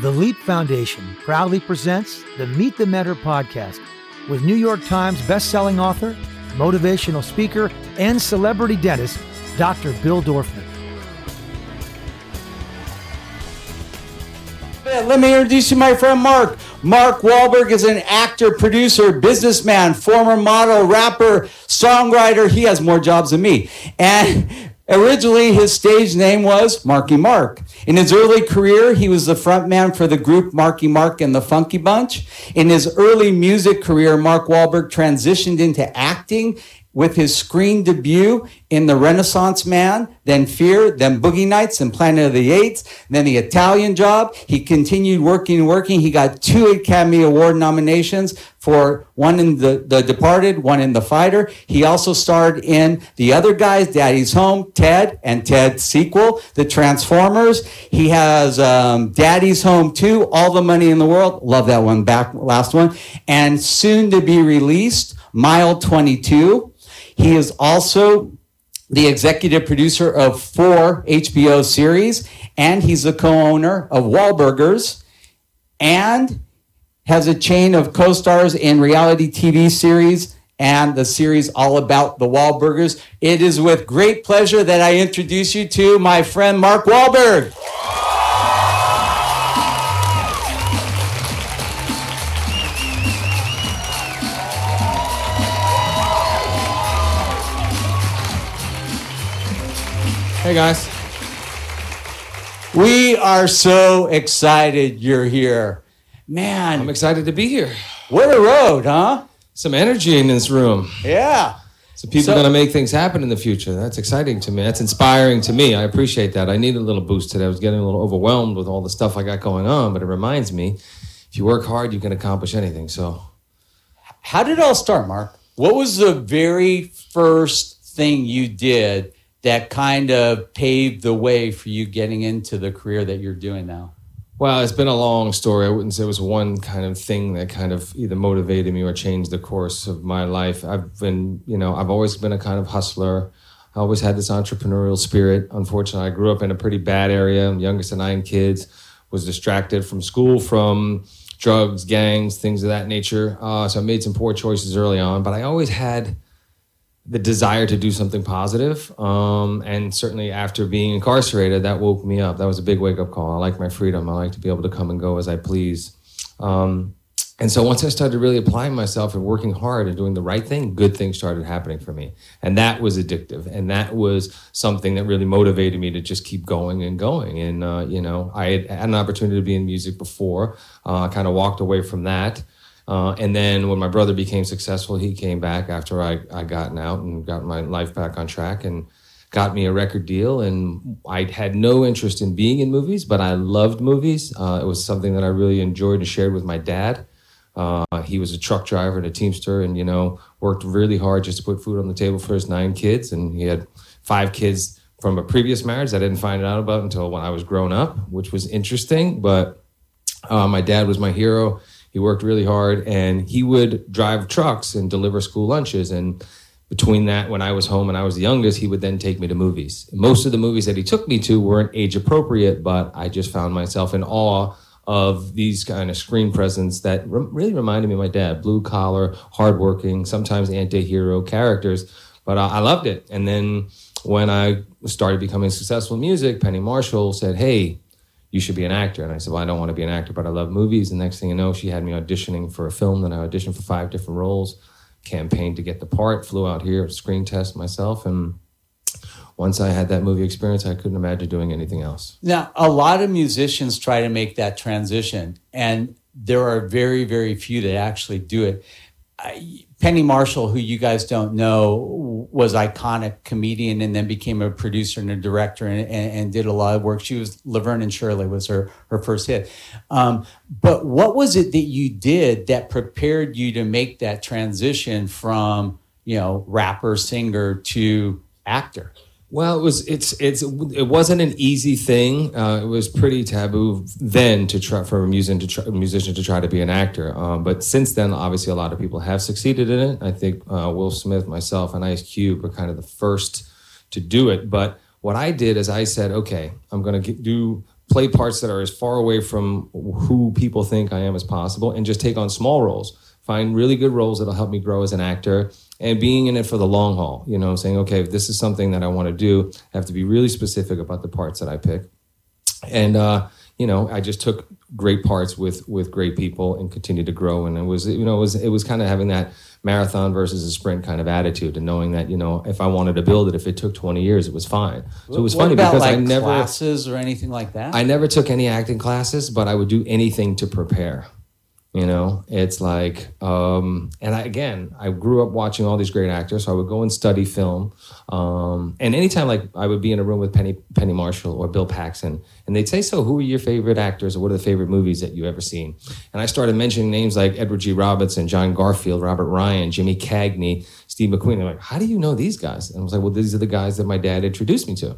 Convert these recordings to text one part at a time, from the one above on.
The Leap Foundation proudly presents the Meet the Mentor podcast with New York Times bestselling author, motivational speaker, and celebrity dentist, Dr. Bill Dorfman. Let me introduce you to my friend Mark. Mark Wahlberg is an actor, producer, businessman, former model, rapper, songwriter. He has more jobs than me. And originally his stage name was Marky Mark. In his early career, he was the frontman for the group Marky Mark and the Funky Bunch. In his early music career, Mark Wahlberg transitioned into acting with his screen debut in The Renaissance Man, then Fear, then Boogie Nights, and Planet of the Apes, then The Italian Job. He continued working and working. He got two Academy Award nominations for one in the, the Departed, one in The Fighter. He also starred in The Other Guys, Daddy's Home, Ted, and Ted's sequel, The Transformers. He has um, Daddy's Home 2, All the Money in the World. Love that one, back last one. And soon to be released, Mile 22. He is also the executive producer of four HBO series, and he's the co-owner of Wahlburgers, and has a chain of co-stars in reality TV series and the series all about the Wahlburgers. It is with great pleasure that I introduce you to my friend Mark Wahlberg. Hey guys. We are so excited you're here. Man, I'm excited to be here. what a road, huh? Some energy in this room. Yeah. So people So- are going to make things happen in the future. That's exciting to me. That's inspiring to me. I appreciate that. I need a little boost today. I was getting a little overwhelmed with all the stuff I got going on, but it reminds me if you work hard, you can accomplish anything. So How did it all start, Mark? What was the very first thing you did that kind of paved the way for you getting into the career that you're doing now? Well, it's been a long story. I wouldn't say it was one kind of thing that kind of either motivated me or changed the course of my life. I've been, you know, I've always been a kind of hustler. I always had this entrepreneurial spirit. Unfortunately, I grew up in a pretty bad area. I'm youngest of nine kids. Was distracted from school, from drugs, gangs, things of that nature. Uh, so I made some poor choices early on. But I always had the desire to do something positive. Um, and certainly after being incarcerated, that woke me up. That was a big wake up call. I like my freedom. I like to be able to come and go as I please. Um, and so once I started really applying myself and working hard and doing the right thing, good things started happening for me. And that was addictive. And that was something that really motivated me to just keep going and going. And, uh, you know, I had an opportunity to be in music before. Uh, I kind of walked away from that. Uh, and then when my brother became successful, he came back after I, I gotten out and got my life back on track and got me a record deal. And I had no interest in being in movies, but I loved movies. Uh, it was something that I really enjoyed and shared with my dad. Uh, he was a truck driver and a teamster and, you know, worked really hard just to put food on the table for his nine kids. And he had five kids from a previous marriage I didn't find out about until when I was grown up, which was interesting. But uh, my dad was my hero. He worked really hard and he would drive trucks and deliver school lunches. And between that, when I was home and I was the youngest, he would then take me to movies. Most of the movies that he took me to weren't age appropriate, but I just found myself in awe of these kind of screen presence that re- really reminded me of my dad blue collar, hardworking, sometimes anti hero characters. But I loved it. And then when I started becoming successful in music, Penny Marshall said, Hey, you should be an actor. And I said, Well, I don't want to be an actor, but I love movies. And next thing you know, she had me auditioning for a film. Then I auditioned for five different roles, campaigned to get the part, flew out here, screen test myself. And once I had that movie experience, I couldn't imagine doing anything else. Now, a lot of musicians try to make that transition, and there are very, very few that actually do it. Penny Marshall, who you guys don't know, was iconic comedian and then became a producer and a director and, and, and did a lot of work. She was Laverne and Shirley was her her first hit. Um, but what was it that you did that prepared you to make that transition from you know rapper singer to actor? Well, it was it's it's it wasn't an easy thing. Uh, it was pretty taboo then to try for a musician to try, musician to try to be an actor. Um, but since then, obviously, a lot of people have succeeded in it. I think uh, Will Smith, myself, and Ice Cube were kind of the first to do it. But what I did is I said, okay, I'm going to do play parts that are as far away from who people think I am as possible, and just take on small roles. Find really good roles that'll help me grow as an actor, and being in it for the long haul. You know, saying, okay, if this is something that I want to do, I have to be really specific about the parts that I pick. And uh, you know, I just took great parts with with great people and continued to grow. And it was, you know, it was it was kind of having that marathon versus a sprint kind of attitude, and knowing that you know, if I wanted to build it, if it took twenty years, it was fine. So it was what funny about, because like, I never classes or anything like that. I never took any acting classes, but I would do anything to prepare. You know, it's like, um, and I, again, I grew up watching all these great actors, so I would go and study film. Um, and anytime, like, I would be in a room with Penny Penny Marshall or Bill Paxton, and they'd say, "So, who are your favorite actors, or what are the favorite movies that you've ever seen?" And I started mentioning names like Edward G. Robinson, John Garfield, Robert Ryan, Jimmy Cagney, Steve McQueen. They're like, "How do you know these guys?" And I was like, "Well, these are the guys that my dad introduced me to."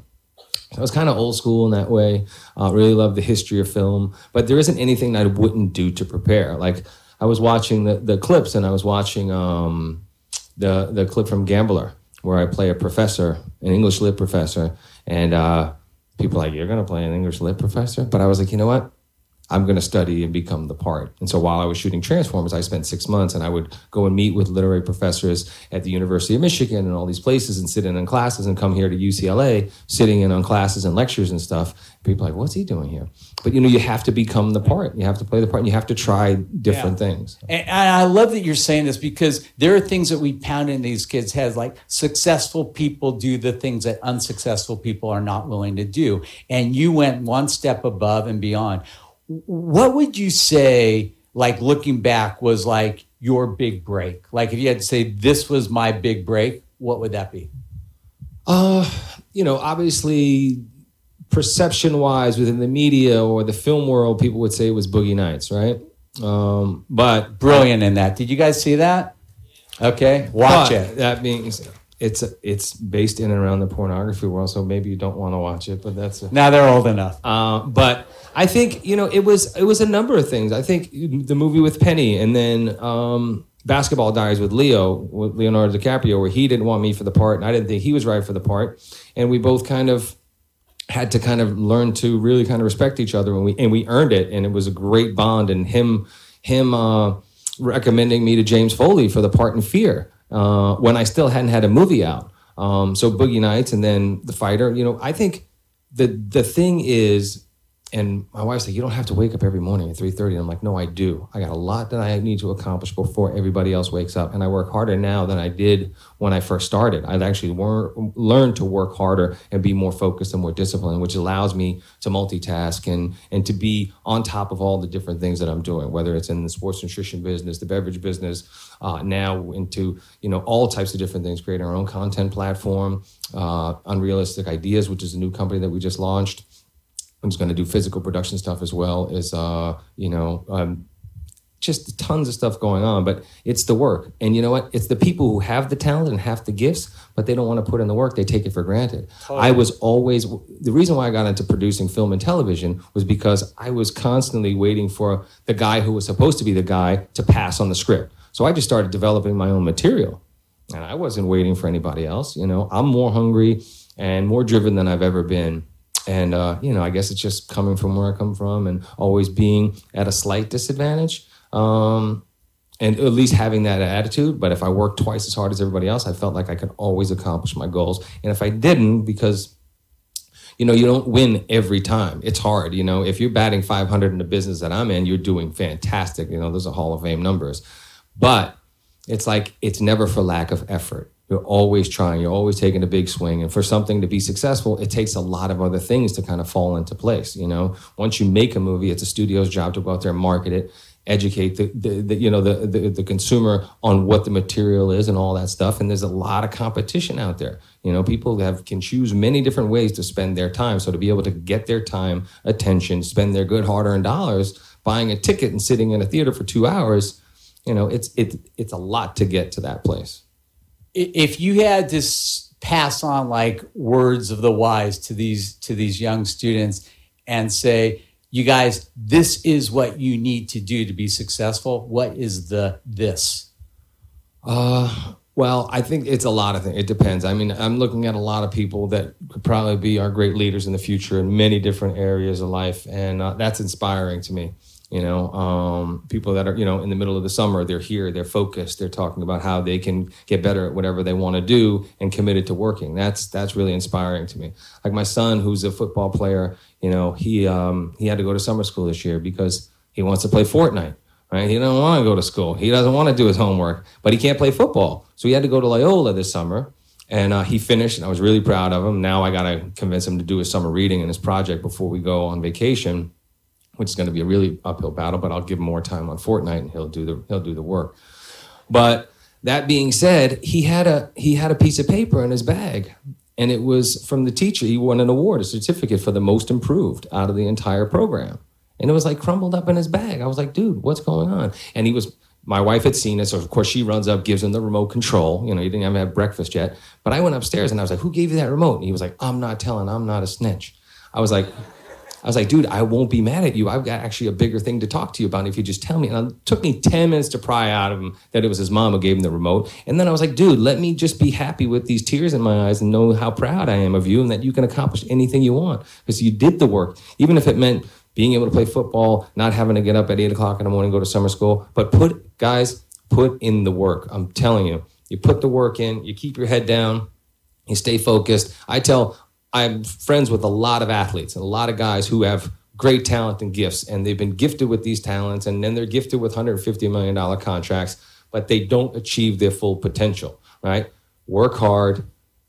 I was kind of old school in that way. Uh, really love the history of film, but there isn't anything I wouldn't do to prepare. Like I was watching the, the clips, and I was watching um, the the clip from Gambler, where I play a professor, an English lit professor, and uh, people like, "You're gonna play an English lit professor?" But I was like, you know what? I'm going to study and become the part. And so while I was shooting Transformers, I spent six months and I would go and meet with literary professors at the University of Michigan and all these places and sit in on classes and come here to UCLA, sitting in on classes and lectures and stuff. People are like, what's he doing here? But you know, you have to become the part. You have to play the part and you have to try different Yeah. things. And I love that you're saying this because there are things that we pound in these kids' heads, like successful people do the things that unsuccessful people are not willing to do. And you went one step above and beyond. What would you say, like looking back, was like your big break? Like if you had to say, this was my big break, what would that be? Uh, you know, obviously, perception wise within the media or the film world, people would say it was Boogie Nights, right? Um, but Brilliant in that. Did you guys see that? Okay, watch but it. That means it's it's based in and around the pornography world, so maybe you don't want to watch it. But that's a, Now they're old enough. uh, but I think you know it was it was a number of things. I think the movie with Penny, and then um, Basketball Diaries with Leo, with Leonardo DiCaprio, where he didn't want me for the part, and I didn't think he was right for the part, and we both kind of had to kind of learn to really kind of respect each other, and we and we earned it, and it was a great bond, and him him uh, recommending me to James Foley for the part in Fear uh, when I still hadn't had a movie out. Um, so Boogie Nights, and then The Fighter. You know, I think the the thing is, and my wife's like, you don't have to wake up every morning at three thirty. I'm like, no, I do. I got a lot that I need to accomplish before everybody else wakes up, and I work harder now than I did when I first started. I've actually wor- learned to work harder and be more focused and more disciplined, which allows me to multitask and and to be on top of all the different things that I'm doing, whether it's in the sports nutrition business, the beverage business, uh, now into you know all types of different things, creating our own content platform, uh, Unrealistic Ideas, which is a new company that we just launched. I'm just going to do physical production stuff as well is uh, you know um, just tons of stuff going on. But it's the work, and you know what? It's the people who have the talent and have the gifts, but they don't want to put in the work. They take it for granted. I was always the reason why I got into producing film and television was because I was constantly waiting for the guy who was supposed to be the guy to pass on the script. So I just started developing my own material and I wasn't waiting for anybody else. You know, I'm more hungry and more driven than I've ever been. And uh, you know, I guess it's just coming from where I come from and always being at a slight disadvantage. Um, and at least having that attitude. But if I worked twice as hard as everybody else, I felt like I could always accomplish my goals. And if I didn't, because you know, you don't win every time. It's hard. You know, if you're batting 500 in the business that I'm in, you're doing fantastic. You know, those are Hall of Fame numbers. But it's like it's never for lack of effort. You're always trying. You're always taking a big swing. And for something to be successful, it takes a lot of other things to kind of fall into place. You know, once you make a movie, it's a studio's job to go out there and market it, educate the, the, the you know the, the the consumer on what the material is and all that stuff. And there's a lot of competition out there. You know, people have can choose many different ways to spend their time. So to be able to get their time, attention, spend their good hard-earned dollars buying a ticket and sitting in a theater for two hours, you know, it's it it's a lot to get to that place. If you had to pass on like words of the wise to these to these young students and say you guys this is what you need to do to be successful what is the this Uh, Well, I think it's a lot of things. It depends. I mean, I'm looking at a lot of people that could probably be our great leaders in the future in many different areas of life, and uh, that's inspiring to me. You know, um, people that are you know in the middle of the summer, they're here, they're focused, they're talking about how they can get better at whatever they want to do and committed to working. That's that's really inspiring to me. Like my son, who's a football player, you know, he um, he had to go to summer school this year because he wants to play Fortnite. Right? He doesn't want to go to school. He doesn't want to do his homework, but he can't play football. So he had to go to Loyola this summer, and uh, he finished. And I was really proud of him. Now I got to convince him to do his summer reading and his project before we go on vacation, which is going to be a really uphill battle. But I'll give him more time on Fortnite, and he'll do the he'll do the work. But that being said, he had a he had a piece of paper in his bag, and it was from the teacher. He won an award, a certificate for the most improved out of the entire program and it was like crumbled up in his bag. I was like, dude, what's going on? And he was, my wife had seen it, so of course she runs up, gives him the remote control. You know, he didn't even have breakfast yet. But I went upstairs and I was like, who gave you that remote? And he was like, I'm not telling, I'm not a snitch. I was like, I was like, dude, I won't be mad at you. I've got actually a bigger thing to talk to you about if you just tell me. And it took me 10 minutes to pry out of him that it was his mom who gave him the remote. And then I was like, dude, let me just be happy with these tears in my eyes and know how proud I am of you and that you can accomplish anything you want because you did the work, even if it meant being able to play football, not having to get up at eight o'clock in the morning, go to summer school. But put, guys, put in the work. I'm telling you, you put the work in, you keep your head down, you stay focused. I tell, I'm friends with a lot of athletes and a lot of guys who have great talent and gifts, and they've been gifted with these talents, and then they're gifted with $150 million contracts, but they don't achieve their full potential, right? Work hard,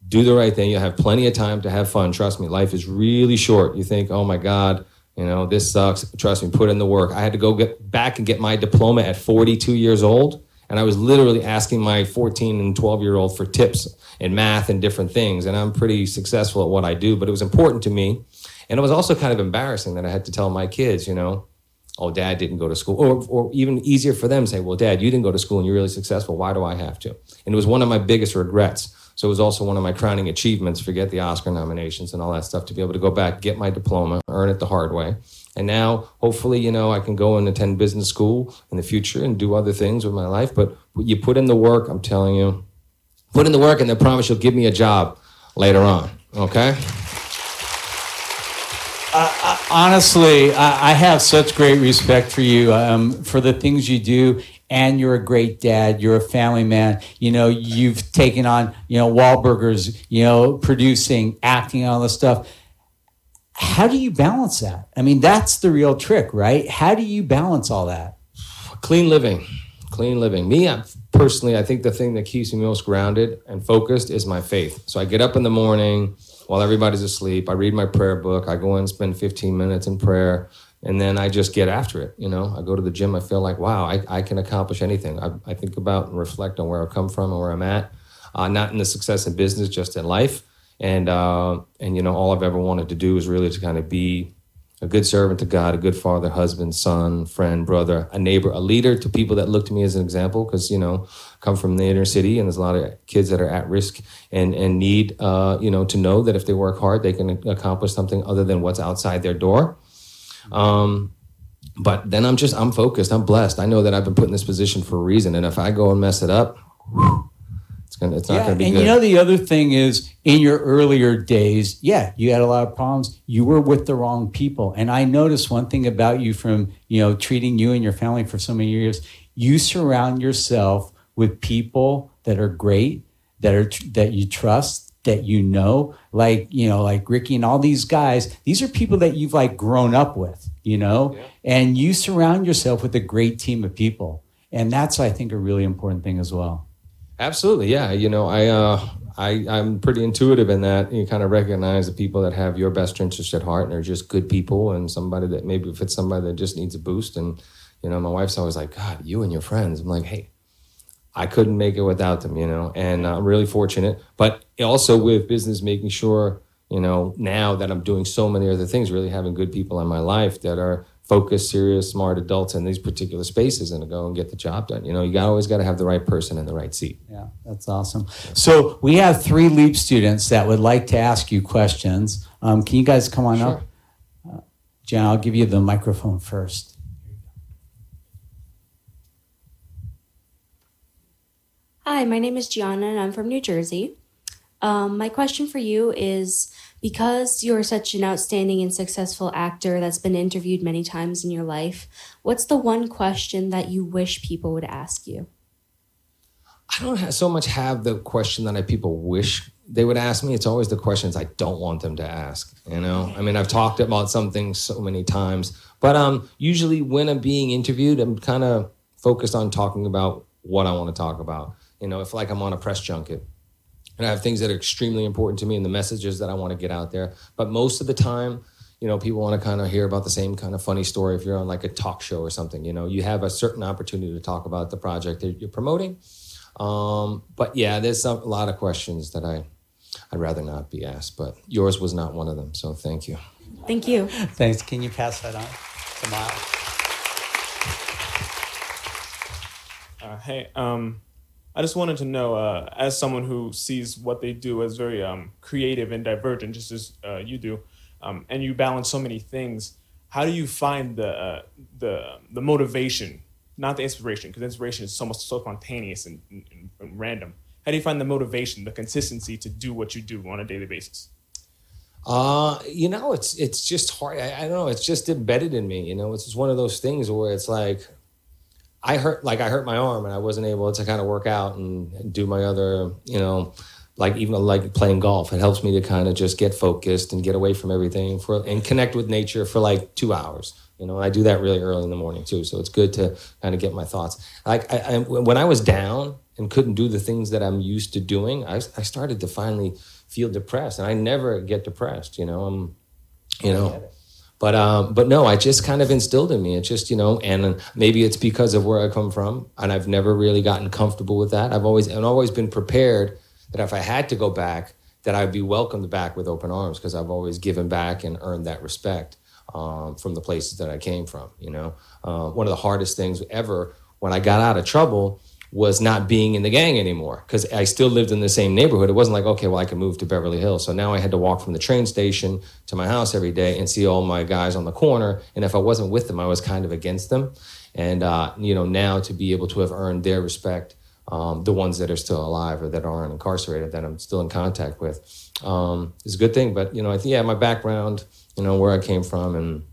do the right thing. You'll have plenty of time to have fun. Trust me, life is really short. You think, oh my God, you know, this sucks. Trust me, put in the work. I had to go get back and get my diploma at 42 years old. And I was literally asking my 14 and 12 year old for tips in math and different things. And I'm pretty successful at what I do, but it was important to me. And it was also kind of embarrassing that I had to tell my kids, you know, oh, dad didn't go to school. Or, or even easier for them say, well, dad, you didn't go to school and you're really successful. Why do I have to? And it was one of my biggest regrets so it was also one of my crowning achievements, forget the Oscar nominations and all that stuff, to be able to go back, get my diploma, earn it the hard way. And now, hopefully, you know, I can go and attend business school in the future and do other things with my life. But you put in the work, I'm telling you, put in the work, and then promise you'll give me a job later on. Okay? Uh, honestly, I, I, have such great respect for you, um, for the things you do, and you're a great dad. You're a family man. You know, you've taken on, you know, Wahlburgers, you know, producing, acting, all this stuff. How do you balance that? I mean, that's the real trick, right? How do you balance all that? Clean living, clean living. Me, I, personally, I think the thing that keeps me most grounded and focused is my faith. So I get up in the morning while everybody's asleep. I read my prayer book. I go and spend 15 minutes in prayer and then I just get after it. You know, I go to the gym. I feel like, wow, I, I can accomplish anything. I, I think about and reflect on where I've come from and where I'm at, uh, not in the success in business, just in life. And uh, and you know, all I've ever wanted to do is really to kind of be a good servant to God, a good father, husband, son, friend, brother, a neighbor, a leader to people that look to me as an example. Because you know, come from the inner city, and there's a lot of kids that are at risk and and need uh, you know to know that if they work hard, they can accomplish something other than what's outside their door. Um, but then I'm just I'm focused. I'm blessed. I know that I've been put in this position for a reason, and if I go and mess it up, it's gonna it's not yeah, gonna be and good. you know the other thing is in your earlier days, yeah, you had a lot of problems. You were with the wrong people, and I noticed one thing about you from you know treating you and your family for so many years. You surround yourself with people that are great, that are that you trust, that you know, like, you know, like Ricky and all these guys, these are people that you've like grown up with, you know, yeah. and you surround yourself with a great team of people. And that's, I think, a really important thing as well. Absolutely. Yeah. You know, I, uh, I, I'm pretty intuitive in that you kind of recognize the people that have your best interest at heart and are just good people and somebody that maybe if it's somebody that just needs a boost. And, you know, my wife's always like, God, you and your friends. I'm like, hey, I couldn't make it without them, you know, and I'm really fortunate. But also with business, making sure, you know, now that I'm doing so many other things, really having good people in my life that are focused, serious, smart adults in these particular spaces and to go and get the job done. You know, you got, always got to have the right person in the right seat. Yeah, that's awesome. So we have three LEAP students that would like to ask you questions. Um, can you guys come on sure. up? Uh, Jen, I'll give you the microphone first. Hi, my name is Gianna and I'm from New Jersey. Um, my question for you is because you're such an outstanding and successful actor that's been interviewed many times in your life, what's the one question that you wish people would ask you? I don't have, so much have the question that I people wish they would ask me. It's always the questions I don't want them to ask. You know, I mean, I've talked about some things so many times, but um, usually when I'm being interviewed, I'm kind of focused on talking about what I want to talk about. You know, if like I'm on a press junket, and I have things that are extremely important to me and the messages that I want to get out there. But most of the time, you know, people want to kind of hear about the same kind of funny story. If you're on like a talk show or something, you know, you have a certain opportunity to talk about the project that you're promoting. Um, but yeah, there's a lot of questions that I I'd rather not be asked, but yours was not one of them. So thank you. Thank you. Thanks. Can you pass that on to Miles? Uh, hey, um, I just wanted to know, uh, as someone who sees what they do as very um, creative and divergent, just as uh, you do, um, and you balance so many things, how do you find the uh, the the motivation, not the inspiration, because inspiration is almost so spontaneous and, and, and random. How do you find the motivation, the consistency to do what you do on a daily basis? Uh, you know, it's it's just hard. I, I don't know. It's just embedded in me. You know, it's just one of those things where it's like I hurt like I hurt my arm and I wasn't able to kind of work out and do my other, you know, like even like playing golf. It helps me to kind of just get focused and get away from everything for and connect with nature for like two hours. You know, I do that really early in the morning too. So it's good to kind of get my thoughts. Like I, I, when I was down and couldn't do the things that I'm used to doing, I, I started to finally feel depressed, and I never get depressed. You know, I'm, you know but um, but no, I just kind of instilled in me. It's just you know, and maybe it's because of where I come from, and I've never really gotten comfortable with that. I've always and always been prepared that if I had to go back, that I'd be welcomed back with open arms because I've always given back and earned that respect um, from the places that I came from. You know, uh, one of the hardest things ever when I got out of trouble was not being in the gang anymore because I still lived in the same neighborhood. It wasn't like, okay, well, I can move to Beverly Hills. So now I had to walk from the train station to my house every day and see all my guys on the corner. And if I wasn't with them, I was kind of against them. And, uh, you know, now to be able to have earned their respect, um, the ones that are still alive or that aren't incarcerated that I'm still in contact with, um, is a good thing. But, you know, I think, yeah, my background, you know, where I came from and,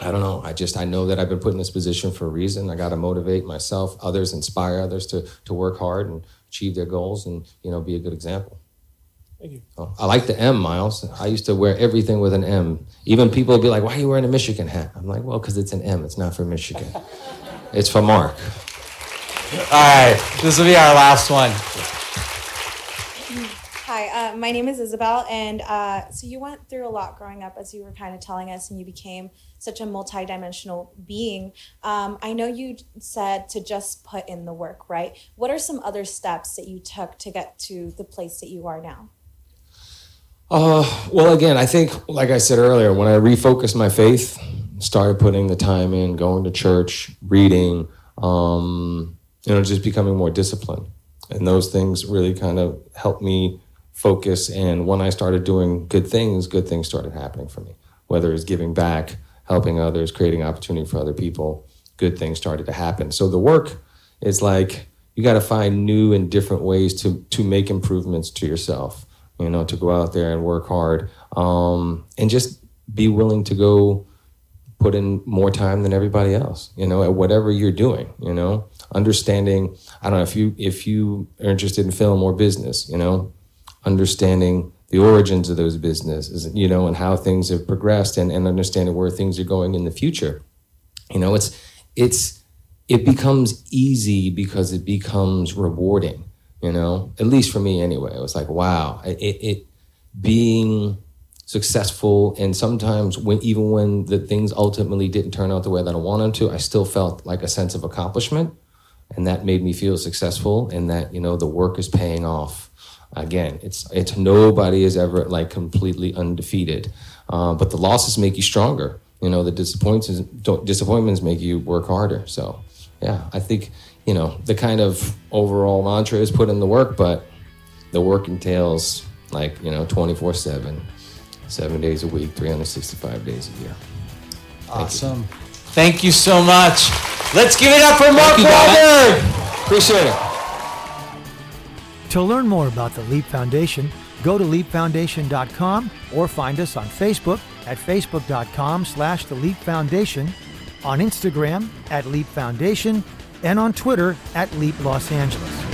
I don't know. I just I know that I've been put in this position for a reason. I got to motivate myself, others, inspire others to to work hard and achieve their goals, and you know, be a good example. Thank you. Oh, I like the M, Miles. I used to wear everything with an M. Even people would be like, "Why are you wearing a Michigan hat?" I'm like, "Well, because it's an M. It's not for Michigan. it's for Mark." All right, this will be our last one. Hi, uh, my name is Isabel, and uh, so you went through a lot growing up, as you were kind of telling us, and you became such a multidimensional being. Um, I know you said to just put in the work, right? What are some other steps that you took to get to the place that you are now? Uh, well, again, I think, like I said earlier, when I refocused my faith, started putting the time in, going to church, reading, um, you know, just becoming more disciplined. And those things really kind of helped me focus. And when I started doing good things, good things started happening for me. Whether it's giving back, helping others, creating opportunity for other people, good things started to happen. So the work is like you got to find new and different ways to to make improvements to yourself. You know, to go out there and work hard, um, and just be willing to go put in more time than everybody else. You know, at whatever you're doing. You know, understanding. I don't know if you if you are interested in film or business. You know, understanding the origins of those businesses, you know, and how things have progressed and, and understanding where things are going in the future. You know, it's it's it becomes easy because it becomes rewarding, you know, at least for me anyway. It was like, wow, it, it being successful and sometimes when even when the things ultimately didn't turn out the way that I wanted to, I still felt like a sense of accomplishment. And that made me feel successful and that, you know, the work is paying off Again, it's it's nobody is ever like completely undefeated, uh, but the losses make you stronger. You know, the disappointments disappointments make you work harder. So, yeah, I think you know the kind of overall mantra is put in the work, but the work entails like you know 24 7 seven days a week 365 days a year Thank awesome you. thank you so much let's give it up for mark Wahlberg. appreciate it To learn more about the Leap Foundation, go to leapfoundation.com or find us on Facebook at facebook.com slash the Leap Foundation, on Instagram at Leap Foundation, and on Twitter at Leap Los Angeles.